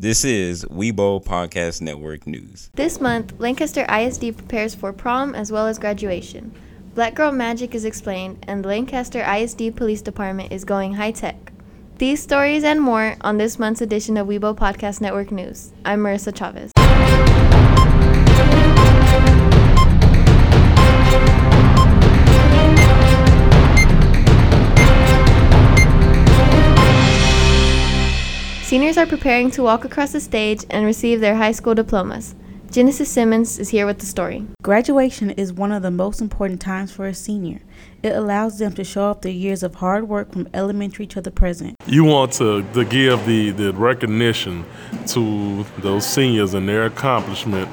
This is Weibo Podcast Network News. This month, Lancaster ISD prepares for prom as well as graduation. Black Girl Magic is explained, and the Lancaster ISD Police Department is going high tech. These stories and more on this month's edition of Weibo Podcast Network News. I'm Marissa Chavez. Seniors are preparing to walk across the stage and receive their high school diplomas. Genesis Simmons is here with the story. Graduation is one of the most important times for a senior. It allows them to show off their years of hard work from elementary to the present. You want to, to give the, the recognition to those seniors and their accomplishment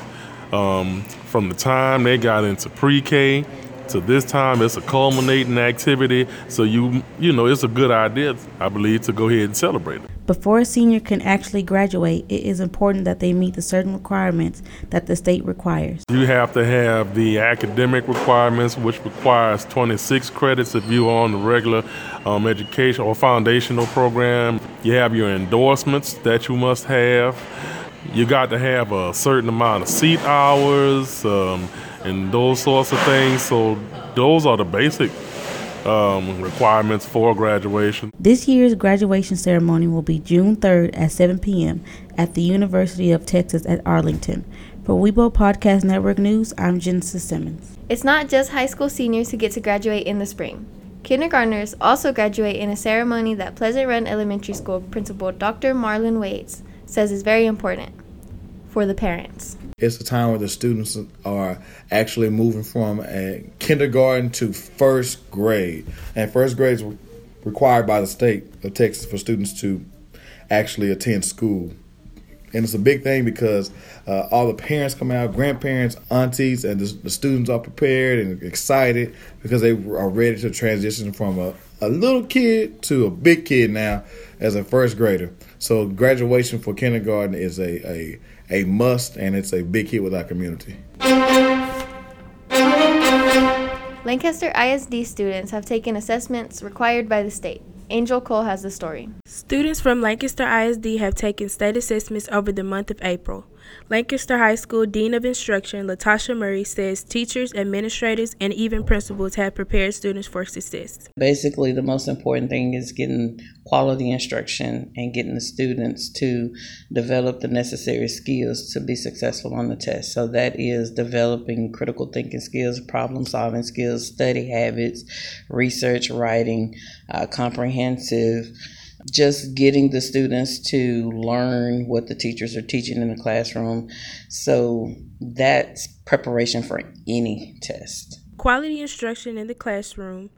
um, from the time they got into pre K to this time. It's a culminating activity. So, you, you know, it's a good idea, I believe, to go ahead and celebrate it. Before a senior can actually graduate, it is important that they meet the certain requirements that the state requires. You have to have the academic requirements, which requires 26 credits if you're on the regular um, education or foundational program. You have your endorsements that you must have. You got to have a certain amount of seat hours um, and those sorts of things. So those are the basic um, requirements for graduation. This year's graduation ceremony will be June 3rd at 7 p.m. at the University of Texas at Arlington. For Weibo Podcast Network News, I'm Genesis Simmons. It's not just high school seniors who get to graduate in the spring. Kindergartners also graduate in a ceremony that Pleasant Run Elementary School Principal Dr. Marlon Waits says is very important for the parents. It's a time where the students are actually moving from a kindergarten to first grade. And first grade is required by the state of Texas for students to actually attend school. And it's a big thing because uh, all the parents come out, grandparents, aunties, and the, the, students are prepared and excited because they are ready to transition from a, a little kid to a big kid now as a first grader. So graduation for kindergarten is a, a a must, and it's a big hit with our community. Lancaster ISD students have taken assessments required by the state. Angel Cole has the story. Students from Lancaster ISD have taken state assessments over the month of April. Lancaster High School Dean of Instruction, Latasha Murray, says teachers, administrators, and even principals have prepared students for success. Basically, the most important thing is getting quality instruction and getting the students to develop the necessary skills to be successful on the test. So, that is developing critical thinking skills, problem solving skills, study habits, research, writing, uh, comprehensive just getting the students to learn what the teachers are teaching in the classroom. So that's preparation for any test. Quality instruction in the classroom,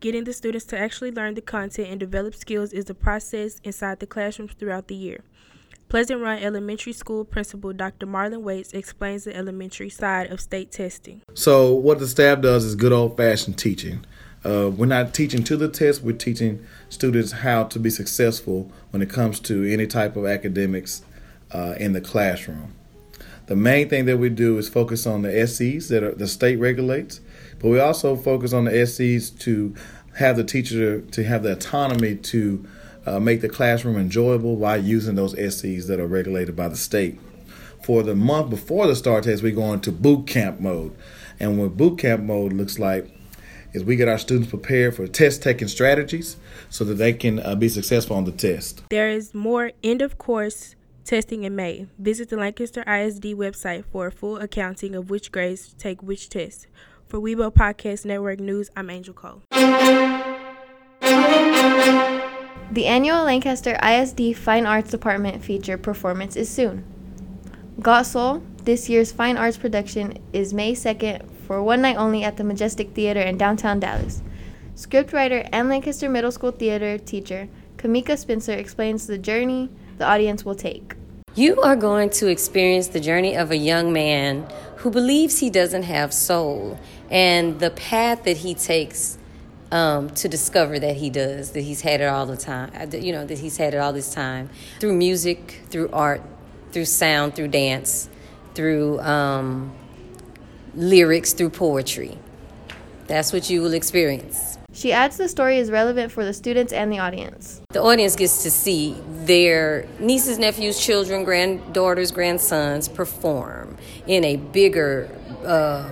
getting the students to actually learn the content and develop skills is a process inside the classrooms throughout the year. Pleasant Run Elementary School Principal Dr. Marlon Waits explains the elementary side of state testing. So, what the staff does is good old fashioned teaching. Uh, we're not teaching to the test, we're teaching students how to be successful when it comes to any type of academics uh, in the classroom. The main thing that we do is focus on the SEs that are, the state regulates, but we also focus on the SEs to have the teacher to have the autonomy to uh, make the classroom enjoyable by using those SEs that are regulated by the state. For the month before the STAAR test, we go into boot camp mode. And what boot camp mode looks like is we get our students prepared for test taking strategies so that they can uh, be successful on the test. There is more end of course testing in May. Visit the Lancaster ISD website for a full accounting of which grades take which test. For Weibo Podcast Network News, I'm Angel Cole. The annual Lancaster ISD Fine Arts Department feature performance is soon. Got Soul, this year's fine arts production, is May 2nd for one night only at the Majestic Theater in downtown Dallas. Scriptwriter and Lancaster Middle School theater teacher Kamika Spencer explains the journey the audience will take. You are going to experience the journey of a young man who believes he doesn't have soul and the path that he takes um, to discover that he does, that he's had it all the time, uh, you know, that he's had it all this time through music, through art, through sound, through dance, through um, lyrics through poetry. That's what you will experience. She adds the story is relevant for the students and the audience. The audience gets to see their nieces, nephews, children, granddaughters, grandsons perform in a bigger, uh,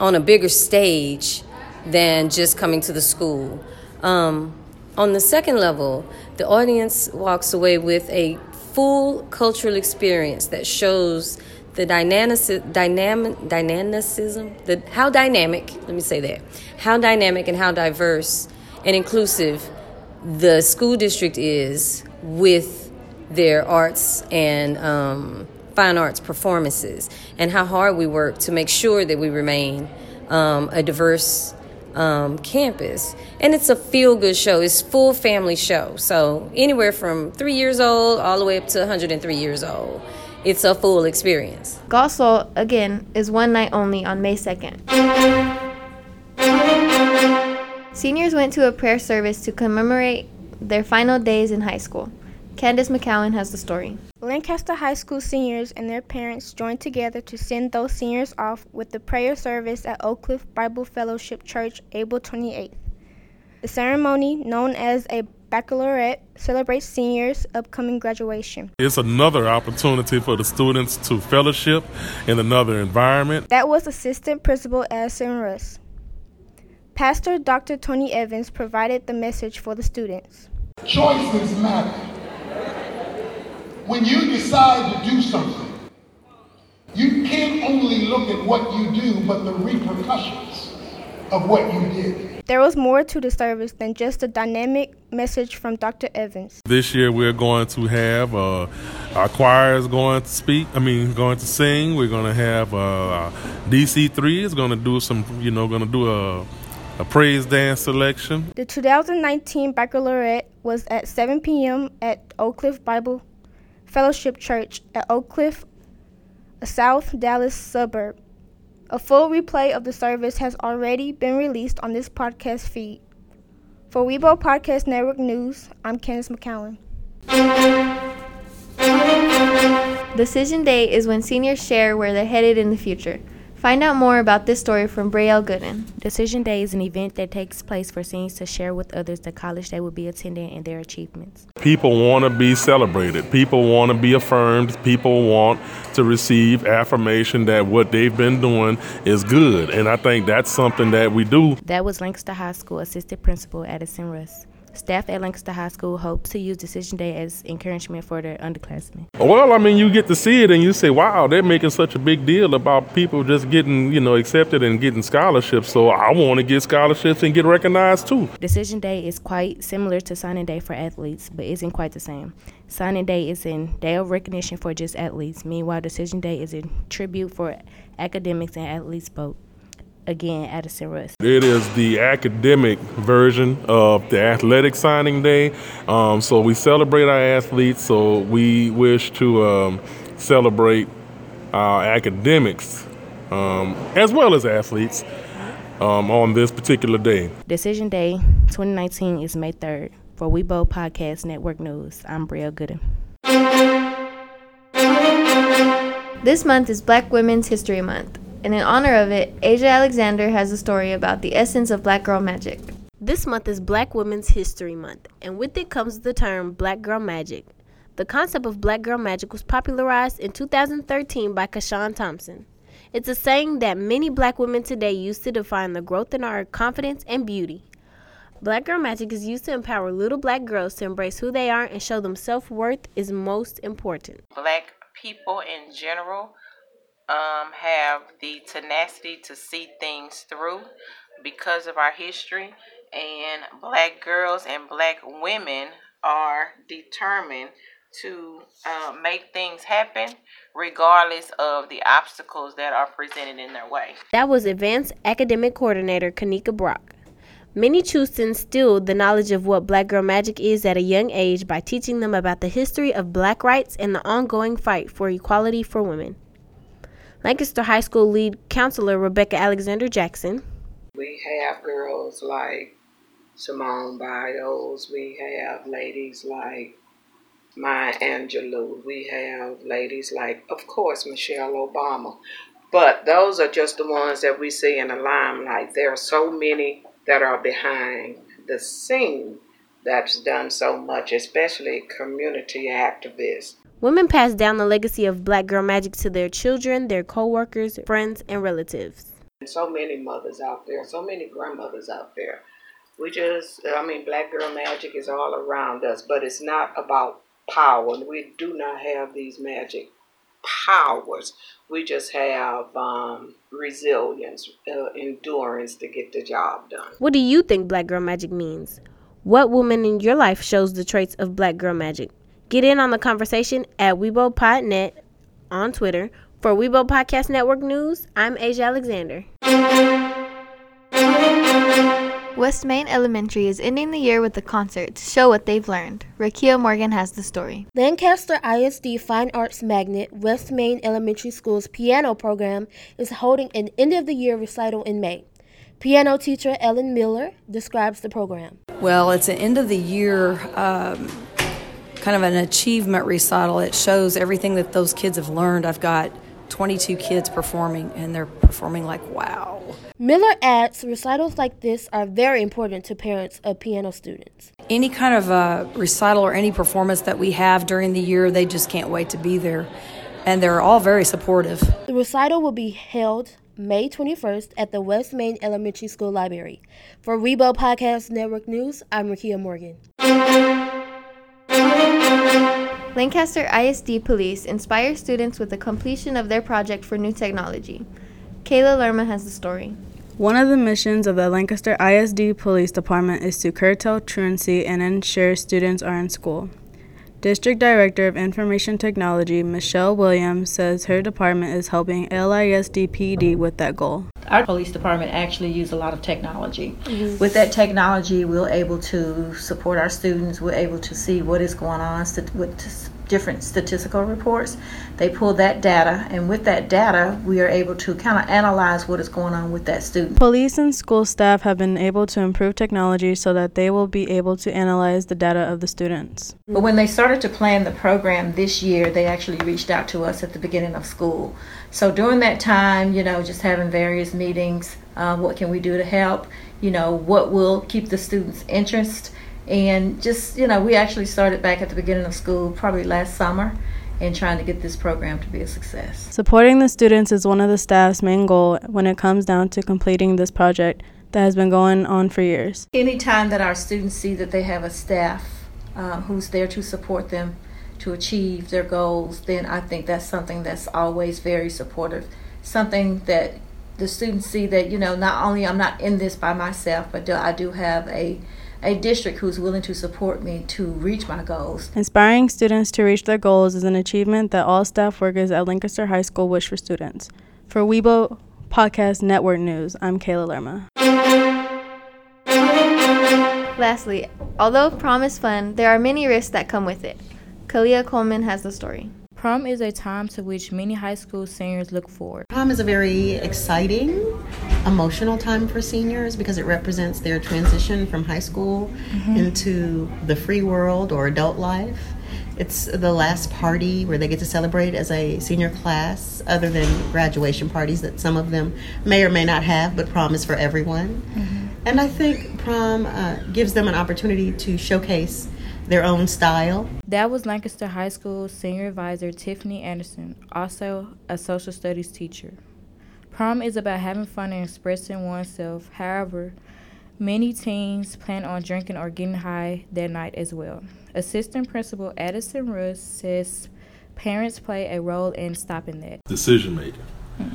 on a bigger stage than just coming to the school. Um, on the second level, the audience walks away with a full cultural experience that shows the dynamic, dynamic, dynamicism, the, how dynamic, let me say that, how dynamic and how diverse and inclusive the school district is with their arts and um, fine arts performances, and how hard we work to make sure that we remain um, a diverse um, campus. And it's a feel good show, it's full family show. So, anywhere from three years old all the way up to 103 years old it's a full experience. Got again, is one night only on May 2nd. Seniors went to a prayer service to commemorate their final days in high school. Candace McCowan has the story. Lancaster High School seniors and their parents joined together to send those seniors off with the prayer service at Oak Cliff Bible Fellowship Church April 28th. The ceremony, known as a baccalaureate celebrates seniors' upcoming graduation. It's another opportunity for the students to fellowship in another environment. That was Assistant Principal Addison Russ. Pastor Dr. Tony Evans provided the message for the students. Choices matter. When you decide to do something, you can't only look at what you do, but the repercussions of what you did. There was more to the service than just a dynamic message from Dr. Evans. This year we're going to have uh, our choir is going to speak. I mean, going to sing. We're going to have uh, DC3 is going to do some. You know, going to do a a praise dance selection. The 2019 baccalaureate was at 7 p.m. at Oak Cliff Bible Fellowship Church at Oak Cliff, a South Dallas suburb. A full replay of the service has already been released on this podcast feed. For Weibo Podcast Network News, I'm Candace McCowan. Decision Day is when seniors share where they're headed in the future. Find out more about this story from Braille Gooden. Decision Day is an event that takes place for seniors to share with others the college they will be attending and their achievements. People want to be celebrated. People want to be affirmed. People want to receive affirmation that what they've been doing is good. And I think that's something that we do. That was Lancaster High School Assistant Principal Addison Russ. Staff at Lancaster High School hopes to use Decision Day as encouragement for their underclassmen. Well, I mean, you get to see it and you say, wow, they're making such a big deal about people just getting, you know, accepted and getting scholarships. So I want to get scholarships and get recognized too. Decision Day is quite similar to signing day for athletes, but isn't quite the same. Signing day is a day of recognition for just athletes. Meanwhile, Decision Day is a tribute for academics and athletes both again Addison Russ. It is the academic version of the athletic signing day. Um, so we celebrate our athletes. So we wish to um, celebrate our academics um, as well as athletes um, on this particular day. Decision Day 2019 is May 3rd. For Weibo Podcast Network News, I'm Bria Gooden. This month is Black Women's History Month and in honor of it, Asia Alexander has a story about the essence of black girl magic. This month is Black Women's History Month, and with it comes the term Black Girl Magic. The concept of Black Girl Magic was popularized in 2013 by CaShawn Thompson. It's a saying that many black women today use to define the growth in our confidence and beauty. Black Girl Magic is used to empower little black girls to embrace who they are and show them self worth is most important. Black people in general um, have the tenacity to see things through because of our history. And black girls and black women are determined to uh, make things happen regardless of the obstacles that are presented in their way. That was Advanced Academic Coordinator Kanika Brock. Many choose to instill the knowledge of what Black Girl Magic is at a young age by teaching them about the history of black rights and the ongoing fight for equality for women. Lancaster High School lead counselor Rebecca Alexander Jackson. We have girls like Simone Biles. We have ladies like Maya Angelou. We have ladies like, of course, Michelle Obama. But those are just the ones that we see in the limelight. There are so many that are behind the scene that's done so much, especially community activists. Women pass down the legacy of Black Girl Magic to their children, their co-workers, friends, and relatives. So many mothers out there, so many grandmothers out there. We just, I mean, Black Girl Magic is all around us, but it's not about power. We do not have these magic powers. We just have um, resilience, uh, endurance to get the job done. What do you think Black Girl Magic means? What woman in your life shows the traits of Black Girl Magic? Get in on the conversation at WeBoPodNet on Twitter. For Weibo Podcast Network News, I'm Asia Alexander. West Main Elementary is ending the year with a concert to show what they've learned. Rakia Morgan has the story. Lancaster ISD Fine Arts Magnet West Main Elementary School's piano program is holding an end of the year recital in May. Piano teacher Ellen Miller describes the program. Well, it's an end of the year um, kind of an achievement recital. It shows everything that those kids have learned. I've got 22 kids performing, and they're performing like wow. Miller adds recitals like this are very important to parents of piano students. Any kind of a recital or any performance that we have during the year, they just can't wait to be there. And they're all very supportive. The recital will be held May 21st at the West Main Elementary School Library. For Weibo Podcast Network News, I'm Rakia Morgan. Lancaster ISD Police inspire students with the completion of their project for new technology. Kayla Lerma has the story. One of the missions of the Lancaster ISD Police Department is to curtail truancy and ensure students are in school. District Director of Information Technology Michelle Williams says her department is helping LISD PD with that goal. Our police department actually use a lot of technology. Mm-hmm. With that technology, we're able to support our students. We're able to see what is going on with different statistical reports. They pull that data, and with that data, we are able to kind of analyze what is going on with that student. Police and school staff have been able to improve technology so that they will be able to analyze the data of the students. But when they started to plan the program this year, they actually reached out to us at the beginning of school. So during that time, you know, just having various meetings, uh, what can we do to help? You know, what will keep the students' interest? And just, you know, we actually started back at the beginning of school probably last summer and trying to get this program to be a success. Supporting the students is one of the staff's main goal when it comes down to completing this project that has been going on for years. Anytime that our students see that they have a staff uh, who's there to support them to achieve their goals, then I think that's something that's always very supportive. Something that the students see that, you know, not only I'm not in this by myself, but I do have a a district who's willing to support me to reach my goals. Inspiring students to reach their goals is an achievement that all staff workers at Lancaster High School wish for students. For Weibo Podcast Network News, I'm Kayla Lerma. Lastly, although prom is fun, there are many risks that come with it. Kalia Coleman has the story. Prom is a time to which many high school seniors look forward. Prom is a very exciting, emotional time for seniors because it represents their transition from high school mm-hmm. into the free world or adult life. It's the last party where they get to celebrate as a senior class, other than graduation parties that some of them may or may not have, but prom is for everyone. Mm-hmm. And I think prom uh, gives them an opportunity to showcase their own style. That was Lancaster High School senior advisor Tiffany Anderson, also a social studies teacher. Prom is about having fun and expressing oneself. However, many teens plan on drinking or getting high that night as well. Assistant Principal Addison Russ says parents play a role in stopping that. Decision making. Hmm.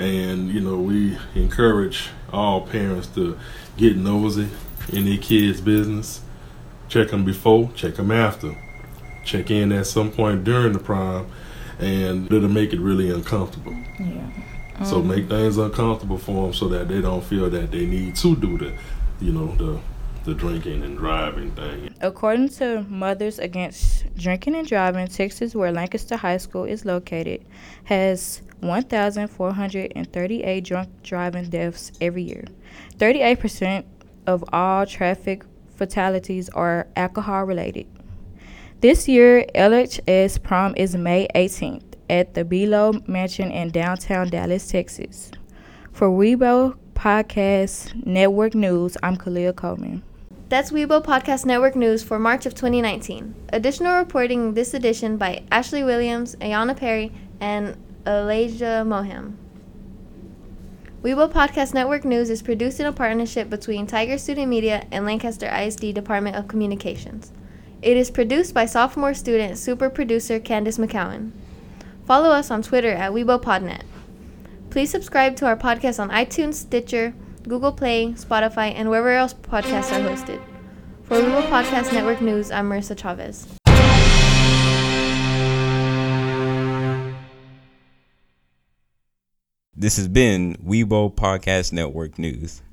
And, you know, we encourage all parents to get nosy in their kids' business check them before, check them after, check in at some point during the prime, and it'll make it really uncomfortable. Yeah. Um, so make things uncomfortable for them so that they don't feel that they need to do the, you know, the the drinking and driving thing. According to Mothers Against Drinking and Driving, Texas, where Lancaster High School is located, has 1,438 drunk driving deaths every year. 38% of all traffic fatalities are alcohol related. This year, LHS prom is May 18th at the Belo Mansion in downtown Dallas, Texas. For Weibo Podcast Network News, I'm Khalil Coleman. That's Weibo Podcast Network News for March of 2019. Additional reporting this edition by Ashley Williams, Ayana Perry, and Elijah Moham. Weibo Podcast Network News is produced in a partnership between Tiger Student Media and Lancaster ISD Department of Communications. It is produced by sophomore student super producer Candace McCowan. Follow us on Twitter at WeiboPodNet. Please subscribe to our podcast on iTunes, Stitcher, Google Play, Spotify, and wherever else podcasts are hosted. For Weibo Podcast Network News, I'm Marissa Chavez. This has been Weibo Podcast Network News.